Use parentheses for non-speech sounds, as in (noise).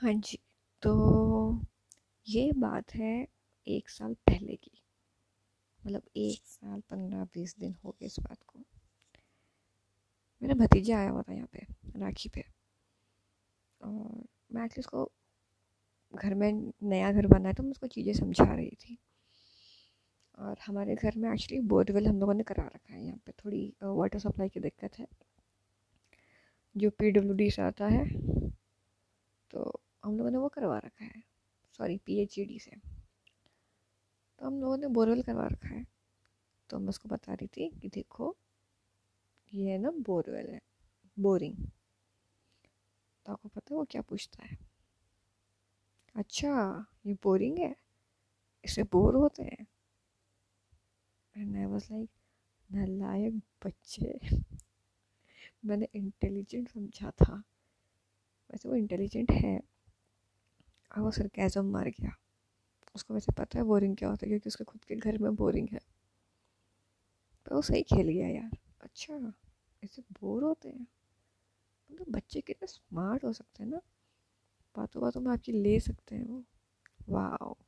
हाँ जी तो ये बात है एक साल पहले की। मतलब एक साल पंद्रह बीस दिन हो गए इस बात को। मेरा भतीजा आया हुआ था यहाँ पे राखी पे। और मैं एक्चुअली उसको घर में नया घर बना है तो मैं उसको चीज़ें समझा रही थी। और हमारे घर में एक्चुअली बोरवेल हम लोगों ने करा रखा है यहाँ पे। थोड़ी वाटर सप्लाई की दिक्कत है। जो पी डब्ल्यू डी से आता है तो हम लोगों ने वो करवा रखा है। Sorry P H E D से। तो हम लोगों ने बोरवेल करवा रखा है। तो मैं उसको बता रही थी कि देखो, ये है ना बोरवेल है, बोरिंग। तो आपको पता है वो क्या पूछता है? अच्छा ये बोरिंग है? इससे बोर होते हैं? एंड आई वाज लाइक नालायक बच्चे। (laughs) मैंने इंटेलिजेंट समझा था। वैसे वो इंटेलिजेंट है। और वो सरकैज़म मार गया। उसको वैसे पता है बोरिंग क्या होता है, क्योंकि उसके खुद के घर में बोरिंग है। पर वो सही खेल गया यार। अच्छा ऐसे बोर होते हैं। मतलब बच्चे कितने स्मार्ट हो सकते हैं ना। बातों बातों में आपकी ले सकते हैं वो। वाह